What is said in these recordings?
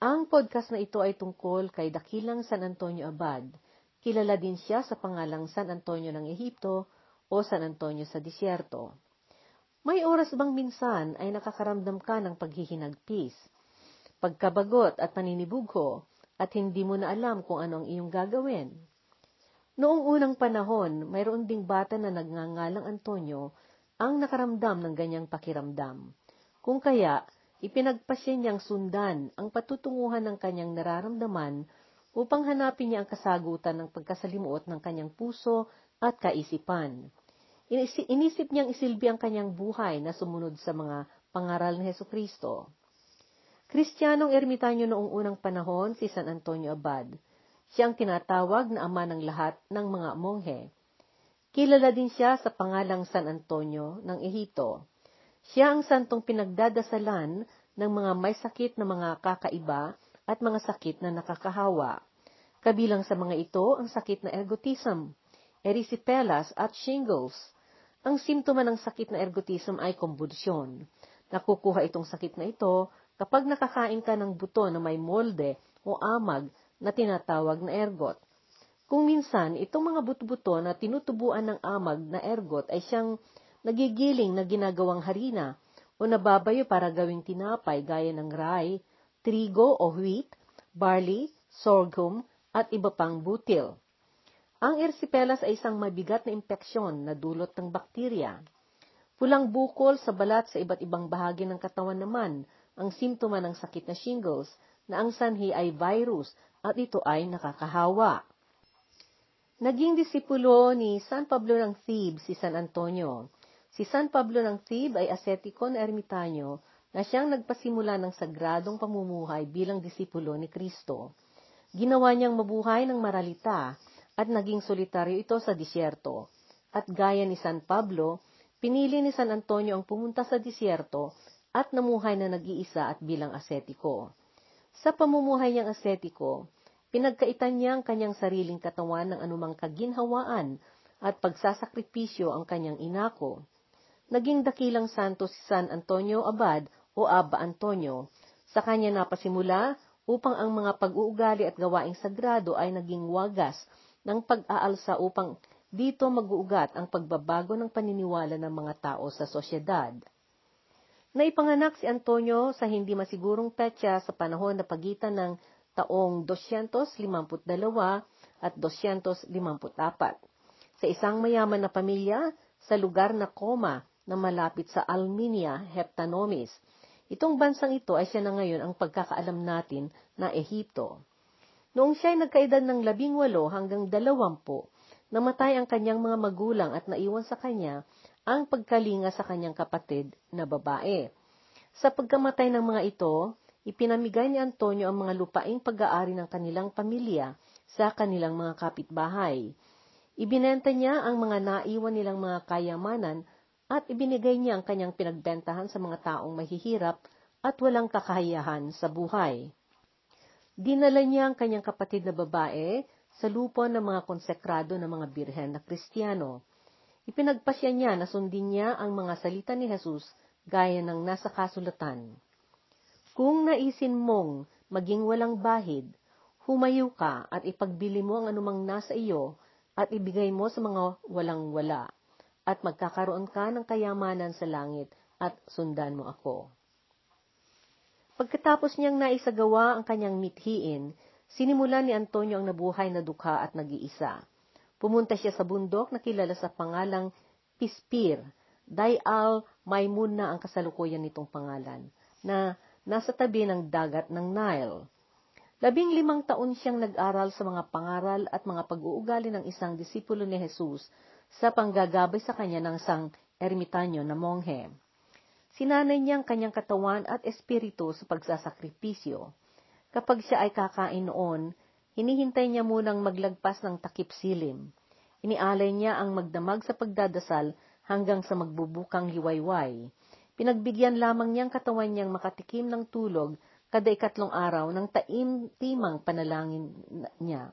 Ang podcast na ito ay tungkol kay Dakilang San Antonio Abad. Kilala din siya sa pangalang San Antonio ng Ehipto o San Antonio sa disyerto. May oras bang minsan ay nakakaramdam ka ng paghihinagpis, pagkabagot at paninibugho at hindi mo na alam kung ano ang iyong gagawin? Noong unang panahon, mayroon ding bata na nagngangalang Antonio ang nakaramdam ng ganyang pakiramdam. Kung kaya, ipinagpasya niyang sundan ang patutunguhan ng kanyang nararamdaman upang hanapin niya ang kasagutan ng pagkasalimuot ng kanyang puso at kaisipan. Inisip niyang isilbi ang kanyang buhay na sumunod sa mga pangaral ni Heso Kristo. Kristiyanong ermitanyo noong unang panahon si San Antonio Abad. Siya ang tinatawag na ama ng lahat ng mga monghe. Kilala din siya sa pangalang San Antonio ng Ehito. Siya ang santong pinagdadasalan ng mga may sakit na mga kakaiba at mga sakit na nakakahawa. Kabilang sa mga ito ang sakit na ergotism, erysipelas at shingles. Ang simptoma ng sakit na ergotism ay konvulsyon. Nakukuha itong sakit na ito kapag nakakain ka ng buto na may molde o amag na tinatawag na ergot. Kung minsan, itong mga buto-buto na tinutubuan ng amag na ergot ay siyang nagigiling na ginagawang harina o nababayo para gawing tinapay gaya ng rye, trigo o wheat, barley, sorghum, at iba pang butil. Ang erysipelas ay isang mabigat na impeksyon na dulot ng bakterya. Pulang bukol sa balat sa iba't ibang bahagi ng katawan naman ang simptoma ng sakit na shingles na ang sanhi ay virus at ito ay nakakahawa. Naging disipulo ni San Pablo ng Thebes si San Antonio. Si San Pablo ng Thebes ay asetiko na ermitanyo na siyang nagpasimula ng sagradong pamumuhay bilang disipulo ni Kristo. Ginawa niyang mabuhay ng maralita at naging solitaryo ito sa disyerto. At gaya ni San Pablo, pinili ni San Antonio ang pumunta sa disyerto at namuhay na nag-iisa at bilang asetiko. Sa pamumuhay niyang asetiko, pinagkaitan niya ang kanyang sariling katawan ng anumang kaginhawaan at pagsasakripisyo ang kanyang inako. Naging dakilang santo si San Antonio Abad o Aba Antonio. Sa kanya napasimula upang ang mga pag-uugali at gawaing sagrado ay naging wagas ng pag-aalsa upang dito mag-uugat ang pagbabago ng paniniwala ng mga tao sa sosyedad. Naipanganak si Antonio sa hindi masigurong petsa sa panahon na pagitan ng taong 252 at 254 sa isang mayaman na pamilya sa lugar na Coma na malapit sa Alminia, Heptanomis. Itong bansang ito ay siya na ngayon ang pagkakaalam natin na Ehipto. Noong siya ay nagkaedad ng labing walo hanggang dalawampu, namatay ang kanyang mga magulang at naiwan sa kanya ang pagkalinga sa kanyang kapatid na babae. Sa pagkamatay ng mga ito, ipinamigay ni Antonio ang mga lupaing pag-aari ng kanilang pamilya sa kanilang mga kapitbahay. Ibinenta niya ang mga naiwan nilang mga kayamanan at ibinigay niya ang kanyang pinagbentahan sa mga taong mahihirap at walang kakayahan sa buhay. Dinala niya ang kanyang kapatid na babae sa lupa ng mga konsekrado ng mga birhen na Kristiyano. Ipinagpasya niya na sundin niya ang mga salita ni Jesus gaya ng nasa kasulatan. Kung naisin mong maging walang bahid, humayo ka at ipagbili mo ang anumang nasa iyo at ibigay mo sa mga walang-wala at magkakaroon ka ng kayamanan sa langit at sundan mo ako. Pagkatapos niyang naisagawa ang kanyang mithiin, sinimulan ni Antonio ang nabuhay na dukha at nag-iisa. Pumunta siya sa bundok na kilala sa pangalang Pispir, Dayal Maimun na ang kasalukuyan nitong pangalan, na nasa tabi ng dagat ng Nile. Labing limang taon siyang nag-aral sa mga pangaral at mga pag-uugali ng isang disipulo ni Jesus sa panggagabay sa kanya ng sang ermitanyo na monghe. Sinanay niya ang kanyang katawan at espiritu sa pagsasakripisyo. Kapag siya ay kakain noon, hinihintay niya munang maglagpas ng takip silim. Inialay niya ang magdamag sa pagdadasal hanggang sa magbubukang liwayway. Pinagbigyan lamang niyang katawan niyang makatikim ng tulog kada ikatlong araw ng taim-timang panalangin niya.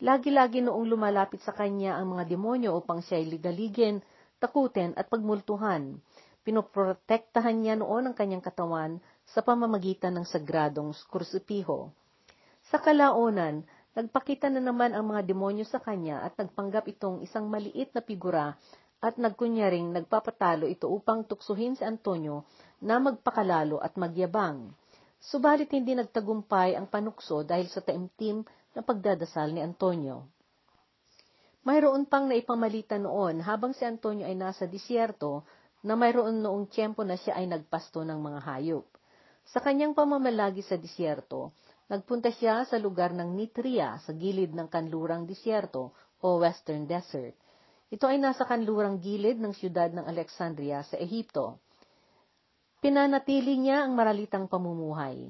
Lagi-lagi noong lumalapit sa kanya ang mga demonyo upang siya ay ligaligin, takutin at pagmultuhan. Pinoprotektahan niya noon ang kanyang katawan sa pamamagitan ng sagradong kursipiho. Sa kalaunan, nagpakita na naman ang mga demonyo sa kanya at nagpanggap itong isang maliit na figura at nagkunyaring nagpapatalo ito upang tuksuhin si Antonio na magpakalalo at magyabang. Subalit hindi nagtagumpay ang panukso dahil sa taimtim na pagdadasal ni Antonio. Mayroon pang naipamalita noon habang si Antonio ay nasa disyerto na mayroon noong tiyempo na siya ay nagpasto ng mga hayop. Sa kanyang pamamalagi sa disyerto, nagpunta siya sa lugar ng Nitria sa gilid ng kanlurang disyerto o Western Desert. Ito ay nasa kanlurang gilid ng siyudad ng Alexandria sa Ehipto. Pinanatili niya ang maralitang pamumuhay.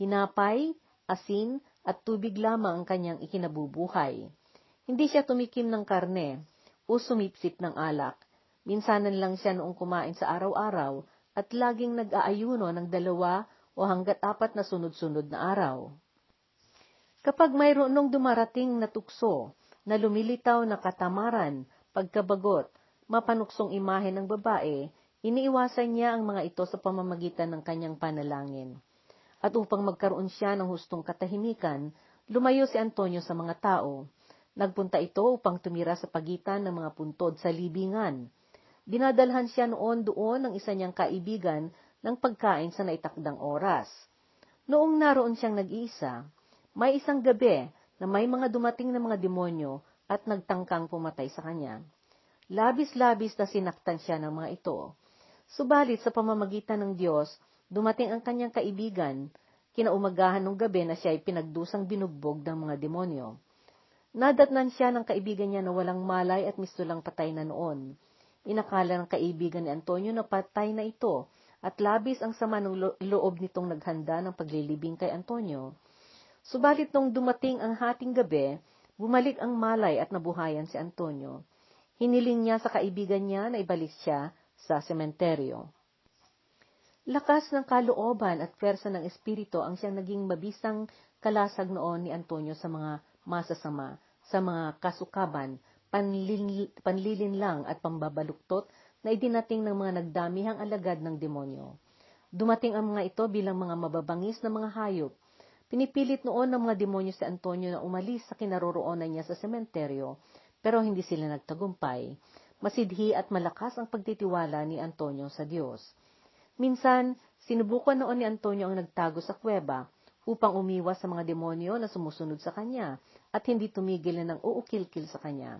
Tinapay, asin, at tubig lamang ang kanyang ikinabubuhay. Hindi siya tumikim ng karne o sumipsip ng alak. Minsanan lang siya noong kumain sa araw-araw at laging nag-aayuno ng dalawa o hanggat apat na sunod-sunod na araw. Kapag mayroon nung dumarating na tukso na lumilitaw na katamaran, pagkabagot, mapanuksong imahe ng babae, iniiwasan niya ang mga ito sa pamamagitan ng kanyang panalangin. At upang magkaroon siya ng hustong katahimikan, lumayo si Antonio sa mga tao Nagpunta ito upang tumira sa pagitan ng mga puntod sa libingan. Dinadalhan siya noon doon ng isa niyang kaibigan ng pagkain sa naitakdang oras. Noong naroon siyang nag-iisa, may isang gabi na may mga dumating na mga demonyo at nagtangkang pumatay sa kanya. Labis-labis na sinaktan siya ng mga ito. Subalit sa pamamagitan ng Diyos, dumating ang kanyang kaibigan, kinaumagahan ng gabi na siya ay pinagdusang binugbog ng mga demonyo. Nadatnan siya ng kaibigan niya na walang malay at mistulang patay na noon. Inakala ng kaibigan ni Antonio na patay na ito at labis ang sama ng lo- loob nitong naghanda ng paglilibing kay Antonio. Subalit nung dumating ang hating gabi, bumalik ang malay at nabuhayan si Antonio. Hiniling niya sa kaibigan niya na ibalik siya sa sementeryo. Lakas ng kalooban at pwersa ng espiritu ang siyang naging mabisang kalasag noon ni Antonio sa mga masasama sa mga kasukaban, panlin, panlilinlang at pambabaluktot na idinating ng mga nagdamihang alagad ng demonyo. Dumating ang mga ito bilang mga mababangis na mga hayop. Pinipilit noon ng mga demonyo si Antonio na umalis sa kinaroroonan niya sa sementeryo, pero hindi sila nagtagumpay. Masidhi at malakas ang pagtitiwala ni Antonio sa Diyos. Minsan, sinubukan noon ni Antonio ang nagtago sa kuweba upang umiwas sa mga demonyo na sumusunod sa kanya at hindi tumigil na ng uukilkil sa kanya.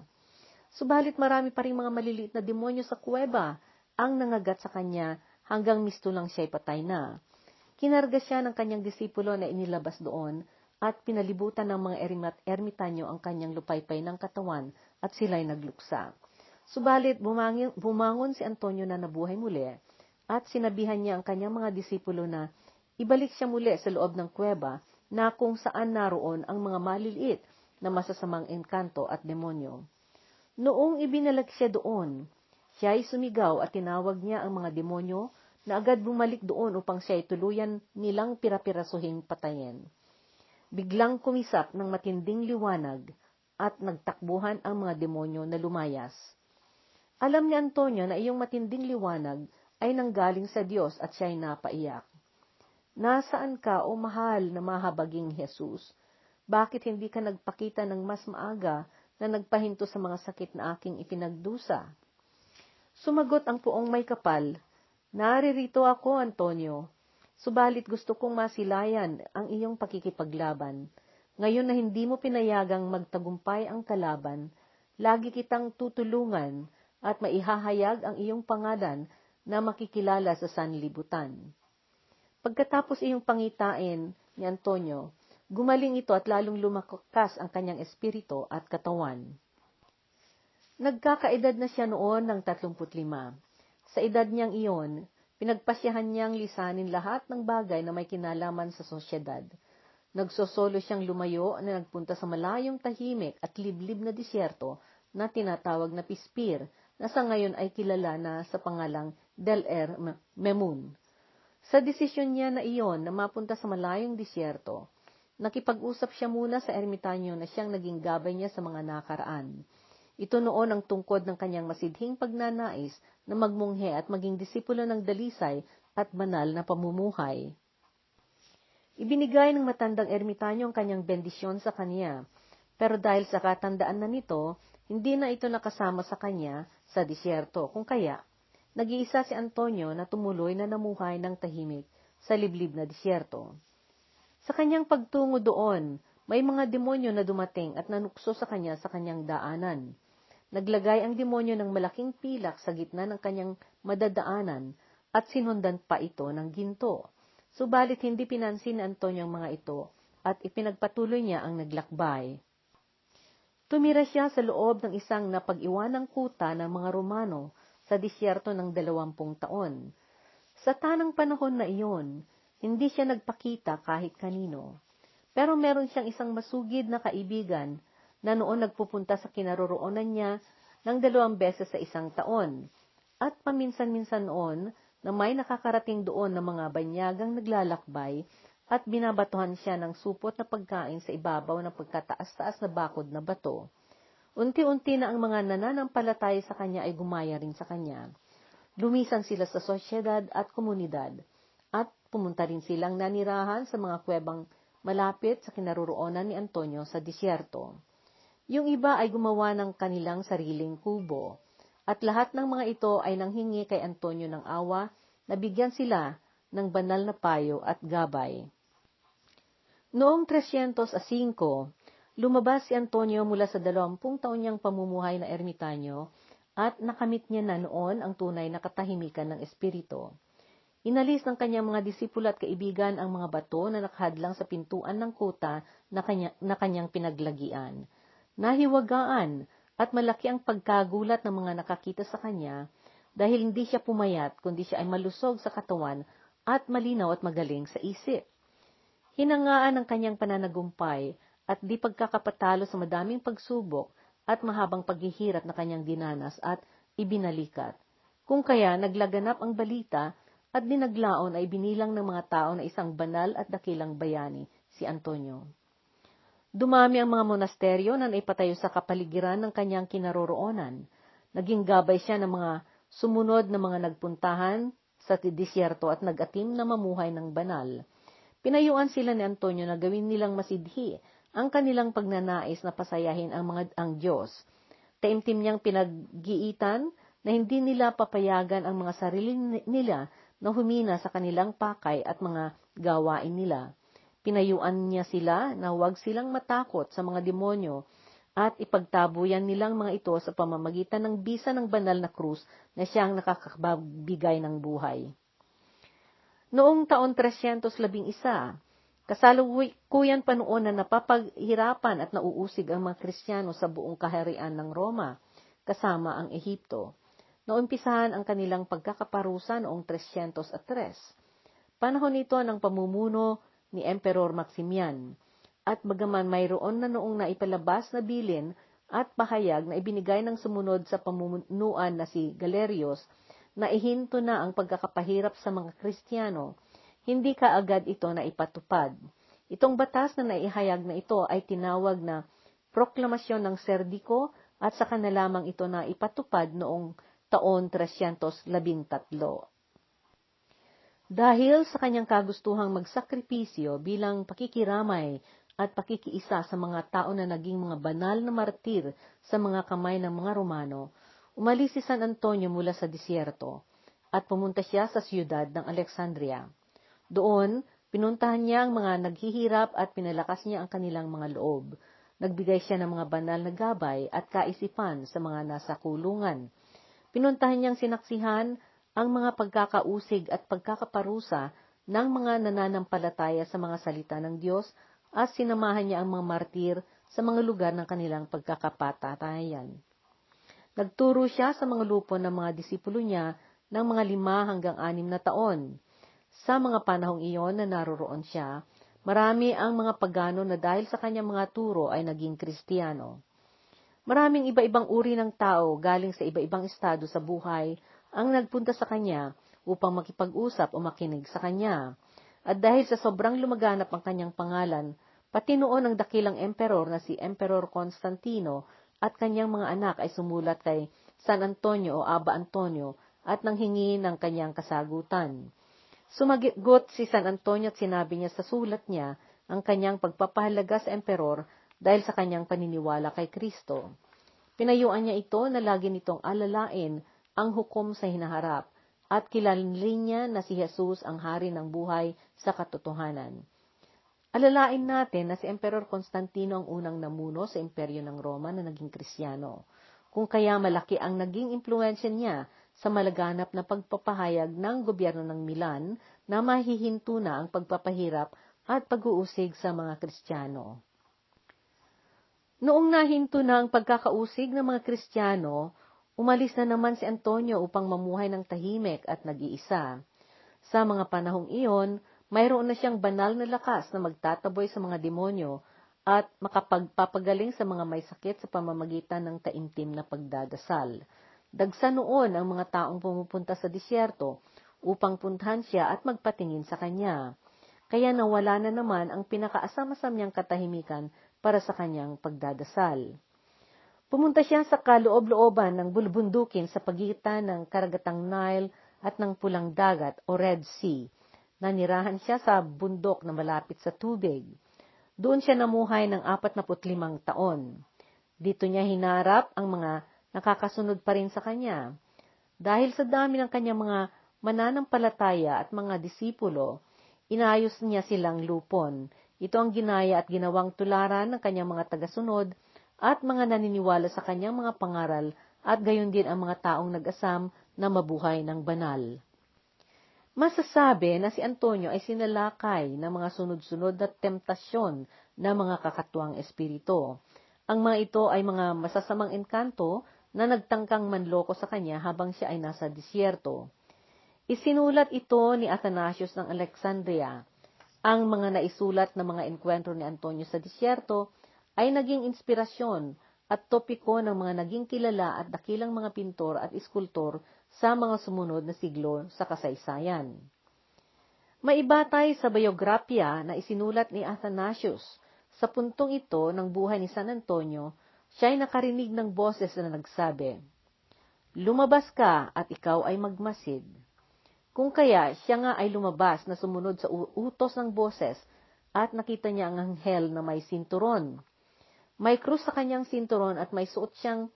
Subalit marami pa rin mga maliliit na demonyo sa kuweba ang nangagat sa kanya hanggang misto lang siya'y patay na. Kinarga siya ng kanyang disipulo na inilabas doon at pinalibutan ng mga erimat ermitanyo ang kanyang lupaypay ng katawan at sila'y nagluksa. Subalit bumangon, bumangon si Antonio na nabuhay muli at sinabihan niya ang kanyang mga disipulo na ibalik siya muli sa loob ng kuweba na kung saan naroon ang mga maliliit na masasamang engkanto at demonyo. Noong ibinalag siya doon, siya ay sumigaw at tinawag niya ang mga demonyo na agad bumalik doon upang siya ay tuluyan nilang pirapirasuhin patayin. Biglang kumisap ng matinding liwanag at nagtakbuhan ang mga demonyo na lumayas. Alam ni Antonio na iyong matinding liwanag ay nanggaling sa Diyos at siya ay napaiyak. Nasaan ka, o mahal na mahabaging Jesus? Bakit hindi ka nagpakita ng mas maaga na nagpahinto sa mga sakit na aking ipinagdusa? Sumagot ang puong may kapal, Naririto ako, Antonio. Subalit gusto kong masilayan ang iyong pakikipaglaban. Ngayon na hindi mo pinayagang magtagumpay ang kalaban, lagi kitang tutulungan at maihahayag ang iyong pangalan na makikilala sa sanlibutan. Pagkatapos iyong pangitain ni Antonio, Gumaling ito at lalong lumakas ang kanyang espiritu at katawan. Nagkakaedad na siya noon ng 35. Sa edad niyang iyon, pinagpasyahan niyang lisanin lahat ng bagay na may kinalaman sa sosyedad. Nagsosolo siyang lumayo na nagpunta sa malayong tahimik at liblib na disyerto na tinatawag na Pispir, na sa ngayon ay kilala na sa pangalang Del Er Memun. Sa desisyon niya na iyon na mapunta sa malayong disyerto, Nakipag-usap siya muna sa ermitanyo na siyang naging gabay niya sa mga nakaraan. Ito noon ang tungkod ng kanyang masidhing pagnanais na magmunghe at maging disipulo ng dalisay at banal na pamumuhay. Ibinigay ng matandang ermitanyo ang kanyang bendisyon sa kanya, pero dahil sa katandaan na nito, hindi na ito nakasama sa kanya sa disyerto, kung kaya, nag-iisa si Antonio na tumuloy na namuhay ng tahimik sa liblib na disyerto. Sa kanyang pagtungo doon, may mga demonyo na dumating at nanukso sa kanya sa kanyang daanan. Naglagay ang demonyo ng malaking pilak sa gitna ng kanyang madadaanan at sinundan pa ito ng ginto. Subalit hindi pinansin ni Antonio ang mga ito at ipinagpatuloy niya ang naglakbay. Tumira siya sa loob ng isang napag-iwanang kuta ng mga Romano sa disyerto ng dalawampung taon. Sa tanang panahon na iyon, hindi siya nagpakita kahit kanino. Pero meron siyang isang masugid na kaibigan na noon nagpupunta sa kinaroroonan niya ng dalawang beses sa isang taon. At paminsan-minsan noon na may nakakarating doon ng mga banyagang naglalakbay at binabatuhan siya ng supot na pagkain sa ibabaw ng pagkataas-taas na bakod na bato. Unti-unti na ang mga nananampalataya sa kanya ay gumaya rin sa kanya. Lumisan sila sa sosyedad at komunidad, at pumunta rin silang nanirahan sa mga kwebang malapit sa kinaroroonan ni Antonio sa disyerto. Yung iba ay gumawa ng kanilang sariling kubo, at lahat ng mga ito ay nanghingi kay Antonio ng awa na bigyan sila ng banal na payo at gabay. Noong 305, lumabas si Antonio mula sa dalawampung taon niyang pamumuhay na ermitanyo at nakamit niya na noon ang tunay na katahimikan ng espiritu. Inalis ng kanyang mga disipulo at kaibigan ang mga bato na nakahadlang sa pintuan ng kuta na, kanya, na kanyang pinaglagian. Nahiwagaan at malaki ang pagkagulat ng mga nakakita sa kanya dahil hindi siya pumayat kundi siya ay malusog sa katawan at malinaw at magaling sa isip. Hinangaan ng kanyang pananagumpay at di pagkakapatalo sa madaming pagsubok at mahabang paghihirap na kanyang dinanas at ibinalikat. Kung kaya naglaganap ang balita at dinaglaon ay binilang ng mga tao na isang banal at dakilang bayani, si Antonio. Dumami ang mga monasteryo na naipatayo sa kapaligiran ng kanyang kinaroroonan. Naging gabay siya ng mga sumunod na mga nagpuntahan sa disyerto at nagatim na mamuhay ng banal. Pinayuan sila ni Antonio na gawin nilang masidhi ang kanilang pagnanais na pasayahin ang mga ang Diyos. Taimtim niyang pinaggiitan na hindi nila papayagan ang mga sarili nila na humina sa kanilang pakay at mga gawain nila. Pinayuan niya sila na huwag silang matakot sa mga demonyo at ipagtabuyan nilang mga ito sa pamamagitan ng bisa ng banal na krus na siyang nakakabigay ng buhay. Noong taon 311, Kasalukuyan pa noon na napapaghirapan at nauusig ang mga Kristiyano sa buong kaharian ng Roma, kasama ang Ehipto. Naumpisahan ang kanilang pagkakaparusa noong 303. Panahon ito ng pamumuno ni Emperor Maximian, at bagaman mayroon na noong naipalabas na bilin at pahayag na ibinigay ng sumunod sa pamumunuan na si Galerios, na ihinto na ang pagkakapahirap sa mga Kristiyano, hindi kaagad ito na ipatupad. Itong batas na naihayag na ito ay tinawag na Proklamasyon ng Serdiko at saka na lamang ito na ipatupad noong taon 313. Dahil sa kanyang kagustuhang magsakripisyo bilang pakikiramay at pakikiisa sa mga tao na naging mga banal na martir sa mga kamay ng mga Romano, umalis si San Antonio mula sa disyerto at pumunta siya sa siyudad ng Alexandria. Doon, pinuntahan niya ang mga naghihirap at pinalakas niya ang kanilang mga loob. Nagbigay siya ng mga banal na gabay at kaisipan sa mga nasa kulungan. Pinuntahan niyang sinaksihan ang mga pagkakausig at pagkakaparusa ng mga nananampalataya sa mga salita ng Diyos at sinamahan niya ang mga martir sa mga lugar ng kanilang pagkakapatatayan. Nagturo siya sa mga lupo ng mga disipulo niya ng mga lima hanggang anim na taon. Sa mga panahong iyon na naroroon siya, marami ang mga pagano na dahil sa kanyang mga turo ay naging kristiyano. Maraming iba-ibang uri ng tao galing sa iba-ibang estado sa buhay ang nagpunta sa kanya upang makipag-usap o makinig sa kanya. At dahil sa sobrang lumaganap ang kanyang pangalan, pati noon ang dakilang emperor na si Emperor Constantino at kanyang mga anak ay sumulat kay San Antonio o Aba Antonio at nanghingi ng kanyang kasagutan. Sumagot si San Antonio at sinabi niya sa sulat niya ang kanyang pagpapahalaga sa emperor dahil sa kanyang paniniwala kay Kristo. Pinayuan niya ito na lagi nitong alalain ang hukom sa hinaharap at kilalin niya na si Jesus ang hari ng buhay sa katotohanan. Alalain natin na si Emperor Constantino ang unang namuno sa imperyo ng Roma na naging Krisyano, kung kaya malaki ang naging impluensya niya sa malaganap na pagpapahayag ng gobyerno ng Milan na mahihinto na ang pagpapahirap at pag-uusig sa mga Kristiyano. Noong nahinto na ang pagkakausig ng mga Kristiyano, umalis na naman si Antonio upang mamuhay ng tahimik at nag-iisa. Sa mga panahong iyon, mayroon na siyang banal na lakas na magtataboy sa mga demonyo at makapagpapagaling sa mga may sakit sa pamamagitan ng taimtim na pagdadasal. Dagsa noon ang mga taong pumupunta sa disyerto upang puntahan siya at magpatingin sa kanya. Kaya nawala na naman ang pinakaasam-asam niyang katahimikan para sa kanyang pagdadasal. Pumunta siya sa kaloob-looban ng bulbundukin sa pagitan ng karagatang Nile at ng Pulang Dagat o Red Sea. Nanirahan siya sa bundok na malapit sa tubig. Doon siya namuhay ng 45 taon. Dito niya hinarap ang mga nakakasunod pa rin sa kanya. Dahil sa dami ng kanyang mga mananampalataya at mga disipulo, inayos niya silang lupon. Ito ang ginaya at ginawang tularan ng kanyang mga tagasunod at mga naniniwala sa kanyang mga pangaral at gayon din ang mga taong nag-asam na mabuhay ng banal. Masasabi na si Antonio ay sinalakay ng mga sunod-sunod na temptasyon ng mga kakatuwang espiritu. Ang mga ito ay mga masasamang engkanto na nagtangkang manloko sa kanya habang siya ay nasa disyerto. Isinulat ito ni Athanasius ng Alexandria. Ang mga naisulat na mga enkwentro ni Antonio sa disyerto ay naging inspirasyon at topiko ng mga naging kilala at dakilang mga pintor at iskultor sa mga sumunod na siglo sa kasaysayan. Maibatay sa biografiya na isinulat ni Athanasius sa puntong ito ng buhay ni San Antonio siya ay nakarinig ng boses na nagsabi, Lumabas ka at ikaw ay magmasid. Kung kaya, siya nga ay lumabas na sumunod sa utos ng boses at nakita niya ang anghel na may sinturon. May krus sa kanyang sinturon at may suot siyang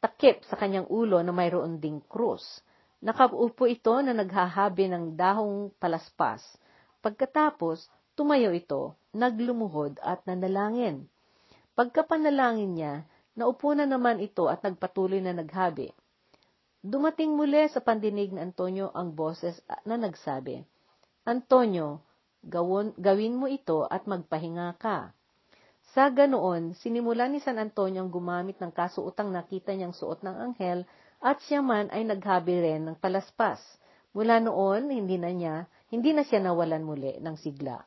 takip sa kanyang ulo na mayroon ding krus. Nakaupo ito na naghahabi ng dahong palaspas. Pagkatapos, tumayo ito, naglumuhod at nanalangin. Pagkapanalangin niya, naupo na naman ito at nagpatuloy na naghabi. Dumating muli sa pandinig ni Antonio ang boses na nagsabi, Antonio, gawon, gawin mo ito at magpahinga ka. Sa ganoon, sinimula ni San Antonio ang gumamit ng kasuotang nakita niyang suot ng anghel at siya man ay naghabi rin ng palaspas. Mula noon, hindi na niya, hindi na siya nawalan muli ng sigla.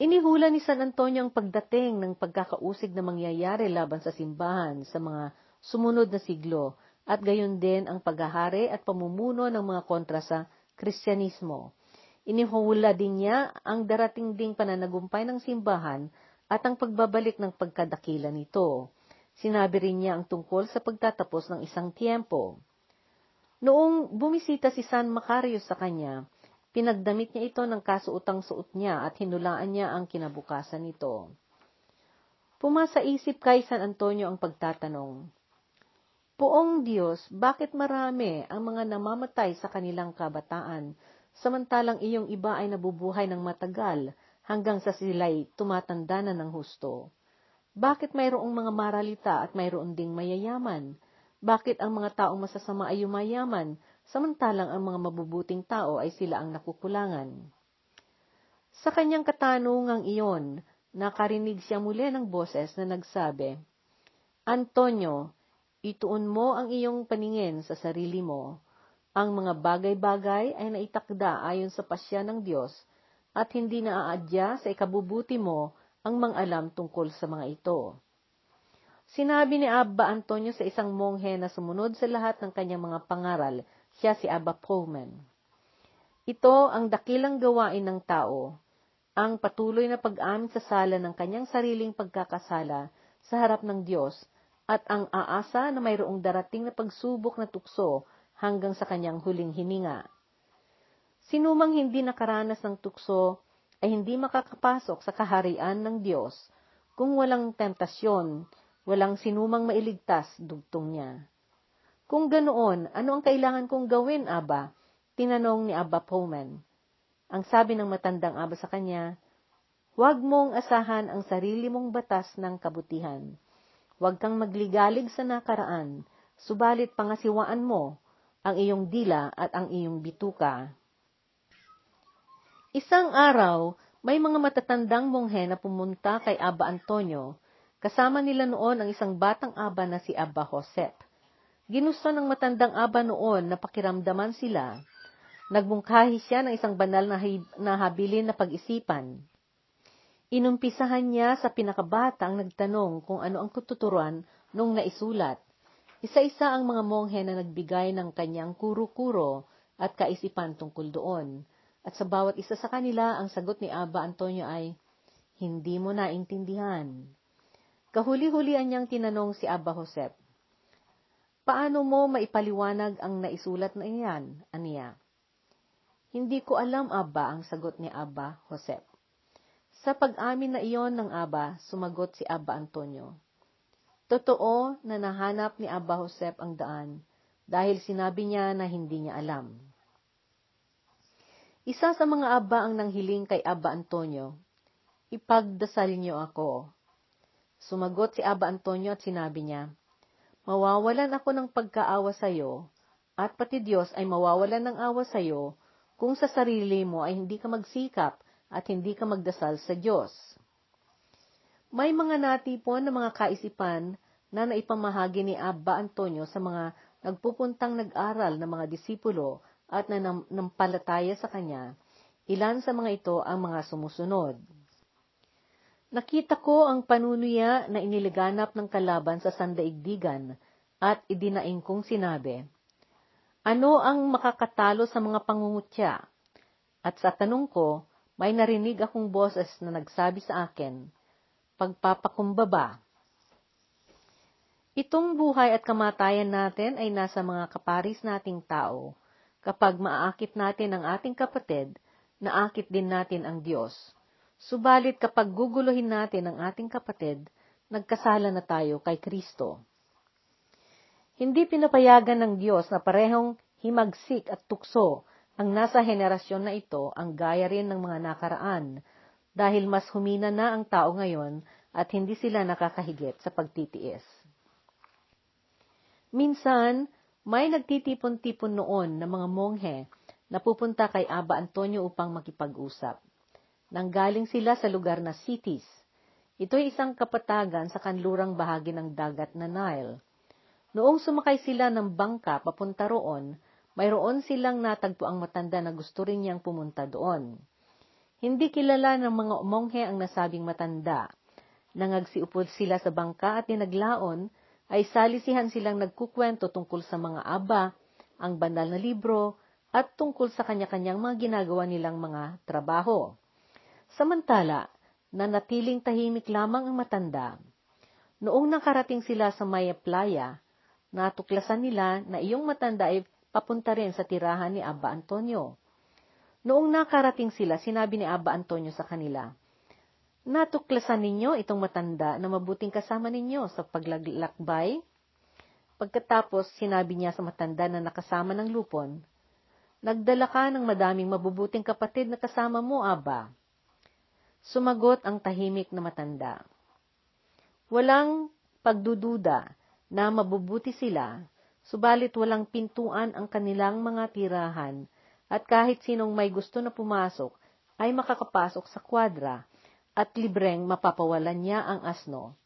Inihula ni San Antonio ang pagdating ng pagkakausig na mangyayari laban sa simbahan sa mga sumunod na siglo at gayon din ang paghahari at pamumuno ng mga kontra sa Kristyanismo. Inihula din niya ang darating ding pananagumpay ng simbahan at ang pagbabalik ng pagkadakila nito. Sinabi rin niya ang tungkol sa pagtatapos ng isang tiempo. Noong bumisita si San Macarius sa kanya, Pinagdamit niya ito ng kasuotang-suot niya at hinulaan niya ang kinabukasan nito. Pumasa isip kay San Antonio ang pagtatanong, Poong Diyos, bakit marami ang mga namamatay sa kanilang kabataan, samantalang iyong iba ay nabubuhay ng matagal hanggang sa sila'y tumatanda na ng husto? Bakit mayroong mga maralita at mayroon ding mayayaman? Bakit ang mga taong masasama ay yumayaman samantalang ang mga mabubuting tao ay sila ang nakukulangan. Sa kanyang katanungang iyon, nakarinig siya muli ng boses na nagsabi, Antonio, ituon mo ang iyong paningin sa sarili mo. Ang mga bagay-bagay ay naitakda ayon sa pasya ng Diyos at hindi naaadya sa ikabubuti mo ang mga alam tungkol sa mga ito. Sinabi ni Abba Antonio sa isang monghe na sumunod sa lahat ng kanyang mga pangaral siya si Abba Pullman. Ito ang dakilang gawain ng tao, ang patuloy na pag-amin sa sala ng kanyang sariling pagkakasala sa harap ng Diyos at ang aasa na mayroong darating na pagsubok na tukso hanggang sa kanyang huling hininga. Sinumang hindi nakaranas ng tukso ay hindi makakapasok sa kaharian ng Diyos kung walang tentasyon, walang sinumang mailigtas dugtong niya. Kung ganoon, ano ang kailangan kong gawin, Aba? Tinanong ni Abba Pullman. Ang sabi ng matandang Aba sa kanya, Huwag mong asahan ang sarili mong batas ng kabutihan. Huwag kang magligalig sa nakaraan, subalit pangasiwaan mo ang iyong dila at ang iyong bituka. Isang araw, may mga matatandang monghe na pumunta kay Aba Antonio. Kasama nila noon ang isang batang aba na si Aba Josep. Ginusto ng matandang aba noon na pakiramdaman sila. Nagbungkahi siya ng isang banal na, na habilin na pag-isipan. Inumpisahan niya sa pinakabata ang nagtanong kung ano ang kututuruan nung naisulat. Isa-isa ang mga monghe na nagbigay ng kanyang kuro-kuro at kaisipan tungkol doon. At sa bawat isa sa kanila, ang sagot ni Aba Antonio ay, Hindi mo naintindihan. Kahuli-hulian niyang tinanong si Aba Josep, Paano mo maipaliwanag ang naisulat na iyan, aniya? Hindi ko alam, Aba, ang sagot ni Aba Josep. Sa pag-amin na iyon ng Aba, sumagot si Aba Antonio. Totoo na nahanap ni Aba Josep ang daan dahil sinabi niya na hindi niya alam. Isa sa mga Aba ang nanghiling kay Aba Antonio, Ipagdasal niyo ako. Sumagot si Aba Antonio at sinabi niya, Mawawalan ako ng pagkaawa sa iyo, at pati Diyos ay mawawalan ng awa sa iyo kung sa sarili mo ay hindi ka magsikap at hindi ka magdasal sa Diyos. May mga natipon na mga kaisipan na naipamahagi ni Abba Antonio sa mga nagpupuntang nag-aral ng mga disipulo at na nampalataya sa kanya. Ilan sa mga ito ang mga sumusunod. Nakita ko ang panunuya na inilaganap ng kalaban sa sandaigdigan at idinaing kong sinabi, Ano ang makakatalo sa mga pangungutya? At sa tanong ko, may narinig akong boses na nagsabi sa akin, pagpapakumbaba. Itong buhay at kamatayan natin ay nasa mga kaparis nating tao. Kapag maaakit natin ang ating kapatid, naakit din natin ang Diyos. Subalit kapag guguluhin natin ang ating kapatid, nagkasala na tayo kay Kristo. Hindi pinapayagan ng Diyos na parehong himagsik at tukso ang nasa henerasyon na ito ang gaya rin ng mga nakaraan, dahil mas humina na ang tao ngayon at hindi sila nakakahigit sa pagtitiis. Minsan, may nagtitipon-tipon noon na mga monghe na pupunta kay Aba Antonio upang makipag-usap. Nanggaling sila sa lugar na Cities. Ito ay isang kapatagan sa kanlurang bahagi ng dagat na Nile. Noong sumakay sila ng bangka papunta roon, mayroon silang natagpo ang matanda na gusto rin niyang pumunta doon. Hindi kilala ng mga monghe ang nasabing matanda. Nangagsiupod sila sa bangka at dinaglaon, ay salisihan silang nagkukwento tungkol sa mga aba, ang banal na libro, at tungkol sa kanya-kanyang mga ginagawa nilang mga trabaho. Samantala, nanatiling tahimik lamang ang matanda. Noong nakarating sila sa Maya Playa, natuklasan nila na iyong matanda ay papunta rin sa tirahan ni Abba Antonio. Noong nakarating sila, sinabi ni Abba Antonio sa kanila, Natuklasan ninyo itong matanda na mabuting kasama ninyo sa paglalakbay? Pagkatapos, sinabi niya sa matanda na nakasama ng lupon, Nagdala ka ng madaming mabubuting kapatid na kasama mo, Aba. Sumagot ang tahimik na matanda. Walang pagdududa na mabubuti sila subalit walang pintuan ang kanilang mga tirahan, at kahit sinong may gusto na pumasok ay makakapasok sa kwadra, at libreng mapapawalan niya ang asno.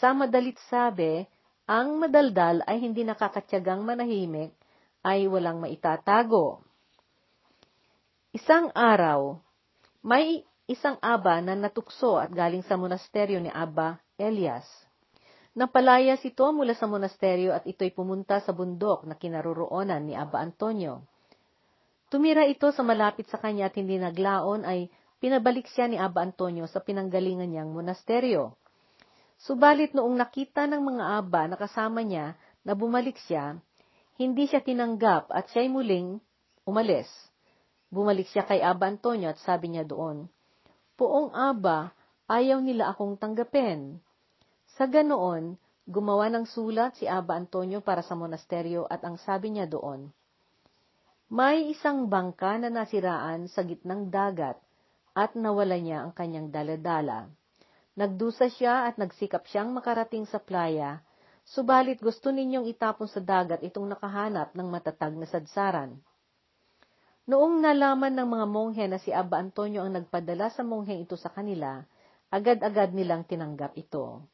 Sa madalit sabi, ang madaldal ay hindi nakakatyagang manahimik, ay walang maitatago. Isang araw, may isang aba na natukso at galing sa monasteryo ni Aba Elias. Napalayas ito mula sa monasteryo at ito'y pumunta sa bundok na kinaroroonan ni Aba Antonio. Tumira ito sa malapit sa kanya at hindi naglaon ay pinabalik siya ni Aba Antonio sa pinanggalingan niyang monasteryo. Subalit noong nakita ng mga aba na kasama niya na bumalik siya, hindi siya tinanggap at siya'y muling umalis. Bumalik siya kay Aba Antonio at sabi niya doon, Poong Aba, ayaw nila akong tanggapin. Sa ganoon, gumawa ng sulat si Aba Antonio para sa monasteryo at ang sabi niya doon, May isang bangka na nasiraan sa gitnang dagat at nawala niya ang kanyang daladala. Nagdusa siya at nagsikap siyang makarating sa playa, subalit gusto ninyong itapon sa dagat itong nakahanap ng matatag na sadsaran. Noong nalaman ng mga monghe na si Aba Antonio ang nagpadala sa monghe ito sa kanila, agad-agad nilang tinanggap ito.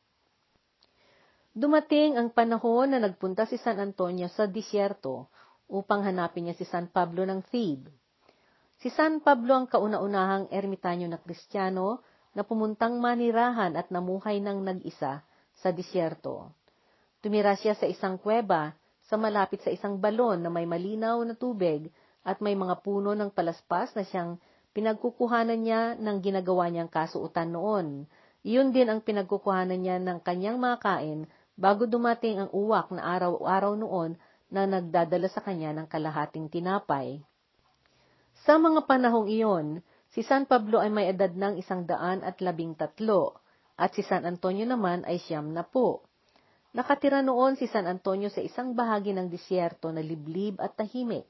Dumating ang panahon na nagpunta si San Antonio sa disyerto upang hanapin niya si San Pablo ng Thebe. Si San Pablo ang kauna-unahang ermitanyo na kristyano na pumuntang manirahan at namuhay ng nag-isa sa disyerto. Tumira siya sa isang kuweba sa malapit sa isang balon na may malinaw na tubig at may mga puno ng palaspas na siyang pinagkukuhanan niya ng ginagawa niyang kasuutan noon. Iyon din ang pinagkukuhanan niya ng kanyang mga kain bago dumating ang uwak na araw-araw noon na nagdadala sa kanya ng kalahating tinapay. Sa mga panahong iyon, si San Pablo ay may edad ng isang daan at labing tatlo, at si San Antonio naman ay siyam na po. Nakatira noon si San Antonio sa isang bahagi ng disyerto na liblib at tahimik.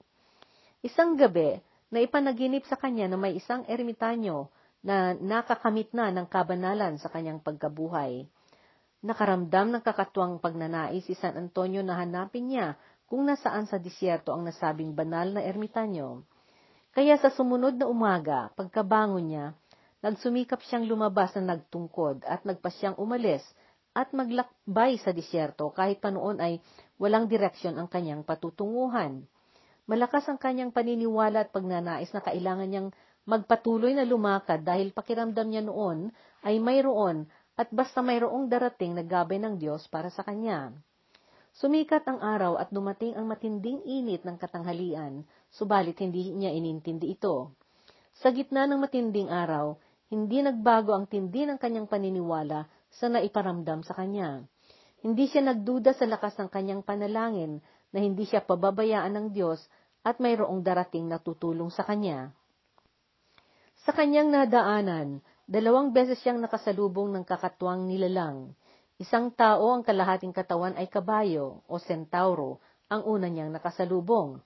Isang gabi, na ipanaginip sa kanya na may isang ermitanyo na nakakamit na ng kabanalan sa kanyang pagkabuhay. Nakaramdam ng kakatuwang pagnanais si San Antonio na hanapin niya kung nasaan sa disyerto ang nasabing banal na ermitanyo. Kaya sa sumunod na umaga, pagkabangon niya, nagsumikap siyang lumabas na nagtungkod at nagpasyang umalis at maglakbay sa disyerto kahit pa noon ay walang direksyon ang kanyang patutunguhan. Malakas ang kanyang paniniwala at pagnanais na kailangan niyang magpatuloy na lumakad dahil pakiramdam niya noon ay mayroon at basta mayroong darating na gabay ng Diyos para sa kanya. Sumikat ang araw at dumating ang matinding init ng katanghalian, subalit hindi niya inintindi ito. Sa gitna ng matinding araw, hindi nagbago ang tindi ng kanyang paniniwala sa naiparamdam sa kanya. Hindi siya nagduda sa lakas ng kanyang panalangin na hindi siya pababayaan ng Diyos at mayroong darating na tutulong sa kanya. Sa kanyang nadaanan, dalawang beses siyang nakasalubong ng kakatwang nilalang. Isang tao ang kalahating katawan ay kabayo o sentauro, ang una niyang nakasalubong.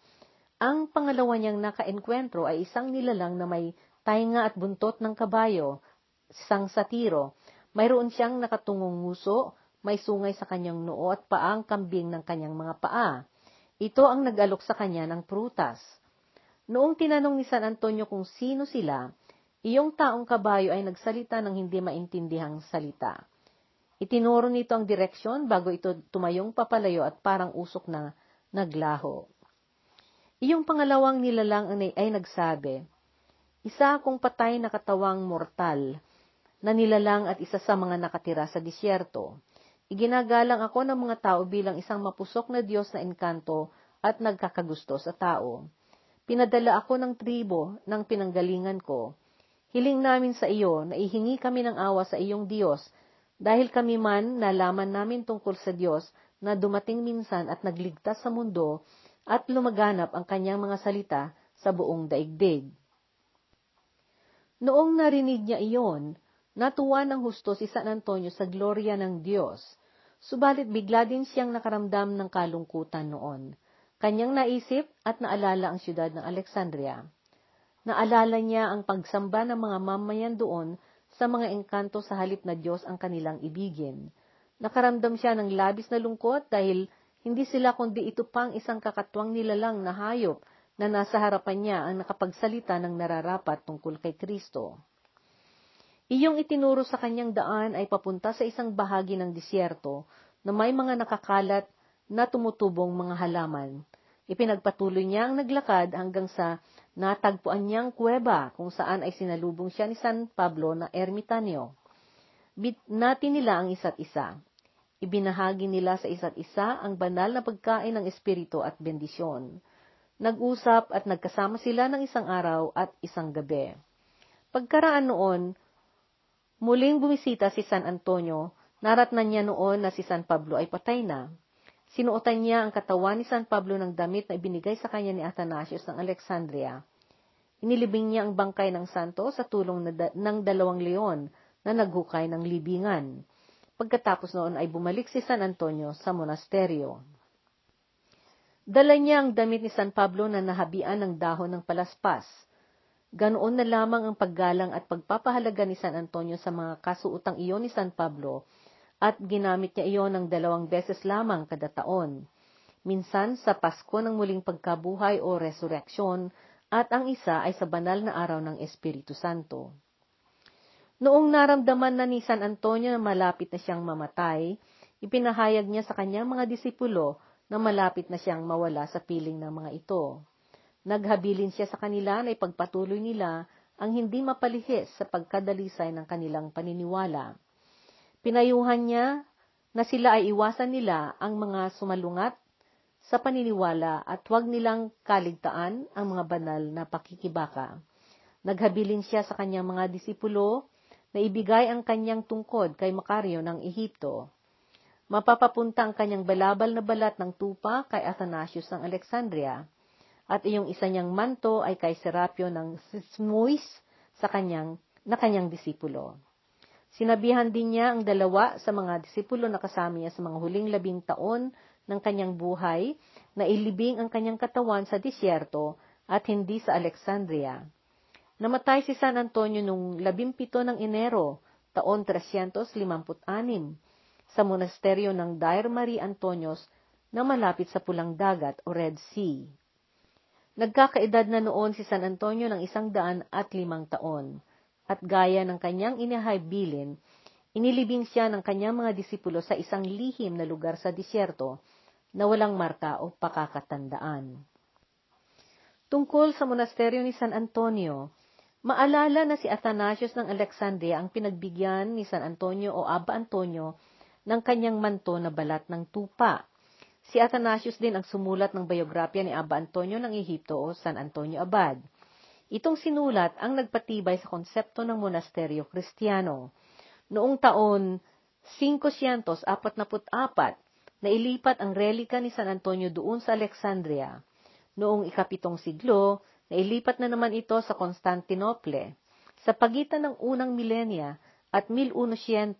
Ang pangalawa niyang nakaenkwentro ay isang nilalang na may tainga at buntot ng kabayo, isang satiro. Mayroon siyang nakatungong nguso, may sungay sa kanyang noo at paang kambing ng kanyang mga paa. Ito ang nag-alok sa kanya ng prutas. Noong tinanong ni San Antonio kung sino sila, iyong taong kabayo ay nagsalita ng hindi maintindihang salita. Itinuro nito ang direksyon bago ito tumayong papalayo at parang usok na naglaho. Iyong pangalawang nilalang ay, nagsabi, Isa akong patay na katawang mortal, na nilalang at isa sa mga nakatira sa disyerto. Iginagalang ako ng mga tao bilang isang mapusok na Diyos na engkanto at nagkakagusto sa tao. Pinadala ako ng tribo ng pinanggalingan ko. Hiling namin sa iyo na ihingi kami ng awa sa iyong Diyos dahil kami man nalaman namin tungkol sa Diyos na dumating minsan at nagligtas sa mundo at lumaganap ang kanyang mga salita sa buong daigdig. Noong narinig niya iyon, Natuwa ng husto si San Antonio sa gloria ng Diyos, subalit bigla din siyang nakaramdam ng kalungkutan noon. Kanyang naisip at naalala ang siyudad ng Alexandria. Naalala niya ang pagsamba ng mga mamayan doon sa mga engkanto sa halip na Diyos ang kanilang ibigin. Nakaramdam siya ng labis na lungkot dahil hindi sila kundi ito pang isang kakatwang nilalang na hayop na nasa harapan niya ang nakapagsalita ng nararapat tungkol kay Kristo. Iyong itinuro sa kanyang daan ay papunta sa isang bahagi ng disyerto na may mga nakakalat na tumutubong mga halaman. Ipinagpatuloy niya ang naglakad hanggang sa natagpuan niyang kuweba kung saan ay sinalubong siya ni San Pablo na ermitanyo. Bitnati nila ang isa't isa. Ibinahagi nila sa isa't isa ang banal na pagkain ng Espiritu at bendisyon. Nag-usap at nagkasama sila ng isang araw at isang gabi. Pagkaraan noon, Muling bumisita si San Antonio, naratnan niya noon na si San Pablo ay patay na. Sinuotan niya ang katawan ni San Pablo ng damit na ibinigay sa kanya ni Athanasius ng Alexandria. Inilibing niya ang bangkay ng santo sa tulong ng dalawang leon na naghukay ng libingan. Pagkatapos noon ay bumalik si San Antonio sa monasteryo. Dala niya ang damit ni San Pablo na nahabian ng dahon ng palaspas. Ganoon na lamang ang paggalang at pagpapahalaga ni San Antonio sa mga kasuutang iyon ni San Pablo at ginamit niya iyon ng dalawang beses lamang kada taon. Minsan sa Pasko ng muling pagkabuhay o resurreksyon at ang isa ay sa banal na araw ng Espiritu Santo. Noong naramdaman na ni San Antonio na malapit na siyang mamatay, ipinahayag niya sa kanyang mga disipulo na malapit na siyang mawala sa piling ng mga ito. Naghabilin siya sa kanila na ipagpatuloy nila ang hindi mapalihis sa pagkadalisay ng kanilang paniniwala. Pinayuhan niya na sila ay iwasan nila ang mga sumalungat sa paniniwala at huwag nilang kaligtaan ang mga banal na pakikibaka. Naghabilin siya sa kanyang mga disipulo na ibigay ang kanyang tungkod kay Makaryo ng Ehipto. Mapapapunta ang kanyang balabal na balat ng tupa kay Athanasius ng Alexandria, at iyong isa niyang manto ay kay Serapio ng Sismuis sa kanyang, na kanyang disipulo. Sinabihan din niya ang dalawa sa mga disipulo na kasama niya sa mga huling labing taon ng kanyang buhay na ilibing ang kanyang katawan sa disyerto at hindi sa Alexandria Namatay si San Antonio noong 17 ng Enero, taon 356, sa monasteryo ng Dair Marie Antonios na malapit sa Pulang Dagat o Red Sea. Nagkakaedad na noon si San Antonio ng isang daan at limang taon, at gaya ng kanyang inihaybilin, inilibing siya ng kanyang mga disipulo sa isang lihim na lugar sa disyerto na walang marka o pakakatandaan. Tungkol sa monasteryo ni San Antonio, Maalala na si Athanasius ng Alexandria ang pinagbigyan ni San Antonio o Aba Antonio ng kanyang manto na balat ng tupa. Si Athanasius din ang sumulat ng biografya ni Aba Antonio ng Ehipto o San Antonio Abad. Itong sinulat ang nagpatibay sa konsepto ng monasteryo kristiyano. Noong taon 544, na ilipat ang relika ni San Antonio doon sa Alexandria. Noong ikapitong siglo, Nailipat na naman ito sa Constantinople. Sa pagitan ng unang milenya at 1100,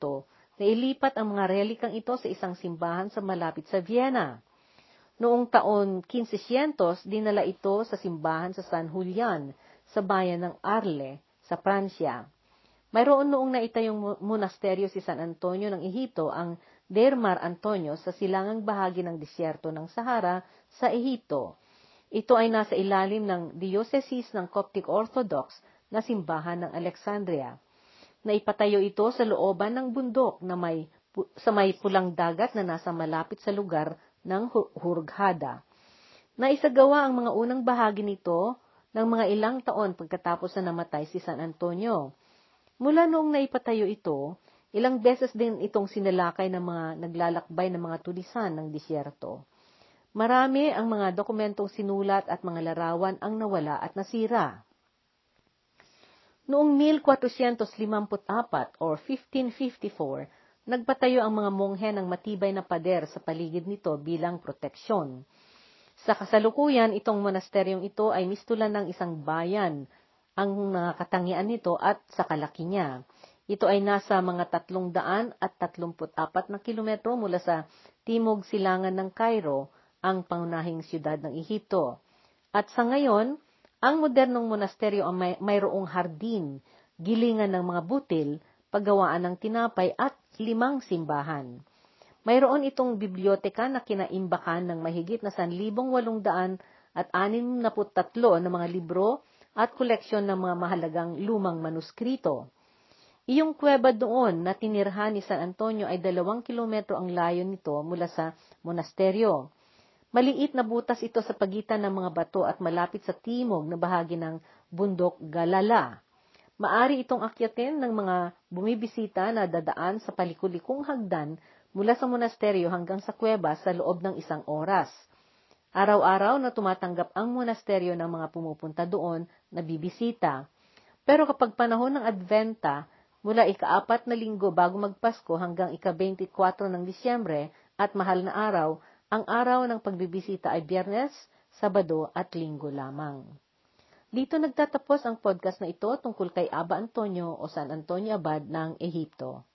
nailipat ang mga relikang ito sa isang simbahan sa malapit sa Vienna. Noong taon 1500, dinala ito sa simbahan sa San Julian, sa bayan ng Arle, sa Pransya. Mayroon noong naitayong monasteryo si San Antonio ng Ehipto, ang Dermar Antonio, sa silangang bahagi ng disyerto ng Sahara sa Ehipto. Ito ay nasa ilalim ng Diocese ng Coptic Orthodox na simbahan ng Alexandria. Naipatayo ito sa looban ng bundok na may, sa may pulang dagat na nasa malapit sa lugar ng Hurghada. Naisagawa ang mga unang bahagi nito ng mga ilang taon pagkatapos na namatay si San Antonio. Mula noong naipatayo ito, ilang beses din itong sinalakay ng mga naglalakbay ng mga tulisan ng disyerto. Marami ang mga dokumentong sinulat at mga larawan ang nawala at nasira. Noong 1454 or 1554, nagpatayo ang mga monghe ng matibay na pader sa paligid nito bilang proteksyon. Sa kasalukuyan, itong monasteryong ito ay mistulan ng isang bayan, ang mga katangian nito at sa kalaki niya. Ito ay nasa mga tatlong daan at tatlumput apat na kilometro mula sa timog silangan ng Cairo ang pangunahing siyudad ng Ehipto. At sa ngayon, ang modernong monasteryo ay may, mayroong hardin, gilingan ng mga butil, paggawaan ng tinapay at limang simbahan. Mayroon itong biblioteka na kinaimbakan ng mahigit na 1,800 at 63 na mga libro at koleksyon ng mga mahalagang lumang manuskrito. Iyong kuweba doon na tinirhan ni San Antonio ay dalawang kilometro ang layo nito mula sa monasteryo. Maliit na butas ito sa pagitan ng mga bato at malapit sa timog na bahagi ng bundok Galala. Maari itong akyatin ng mga bumibisita na dadaan sa palikulikong hagdan mula sa monasteryo hanggang sa kuweba sa loob ng isang oras. Araw-araw na tumatanggap ang monasteryo ng mga pumupunta doon na bibisita. Pero kapag panahon ng Adventa, mula ika-apat na linggo bago magpasko hanggang ika-24 ng Disyembre at mahal na araw, ang araw ng pagbibisita ay biyernes, sabado at linggo lamang. Dito nagtatapos ang podcast na ito tungkol kay Aba Antonio o San Antonio Abad ng Ehipto.